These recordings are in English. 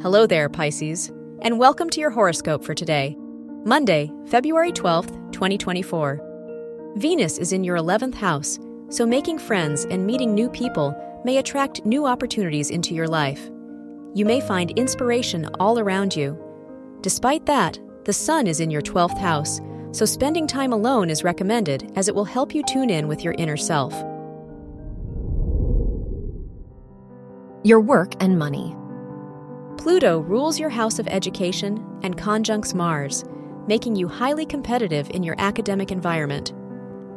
Hello there, Pisces, and welcome to your horoscope for today, Monday, February 12th, 2024. Venus is in your 11th house, so making friends and meeting new people may attract new opportunities into your life. You may find inspiration all around you. Despite that, the Sun is in your 12th house, so spending time alone is recommended as it will help you tune in with your inner self. Your work and money. Pluto rules your house of education and conjuncts Mars, making you highly competitive in your academic environment.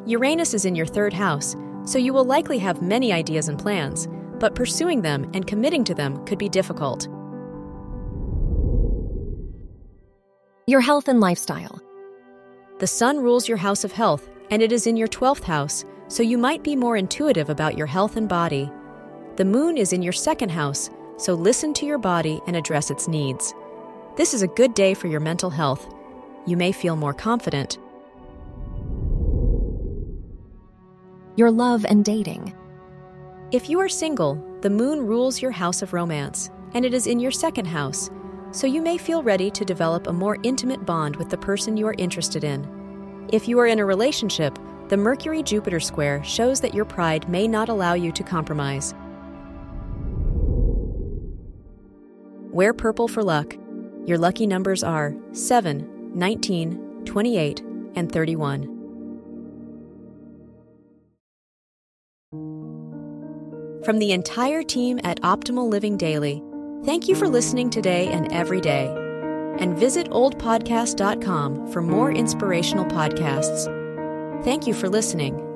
Uranus is in your third house, so you will likely have many ideas and plans, but pursuing them and committing to them could be difficult. Your health and lifestyle. The Sun rules your house of health, and it is in your 12th house, so you might be more intuitive about your health and body. The Moon is in your second house, so listen to your body and address its needs. This is a good day for your mental health. You may feel more confident. Your love and dating. If you are single, the Moon rules your house of romance, and it is in your second house, so you may feel ready to develop a more intimate bond with the person you are interested in. If you are in a relationship, the Mercury Jupiter square shows that your pride may not allow you to compromise. Wear purple for luck. Your lucky numbers are 7, 19, 28, and 31. From the entire team at Optimal Living Daily, thank you for listening today and every day. And visit oldpodcast.com for more inspirational podcasts. Thank you for listening.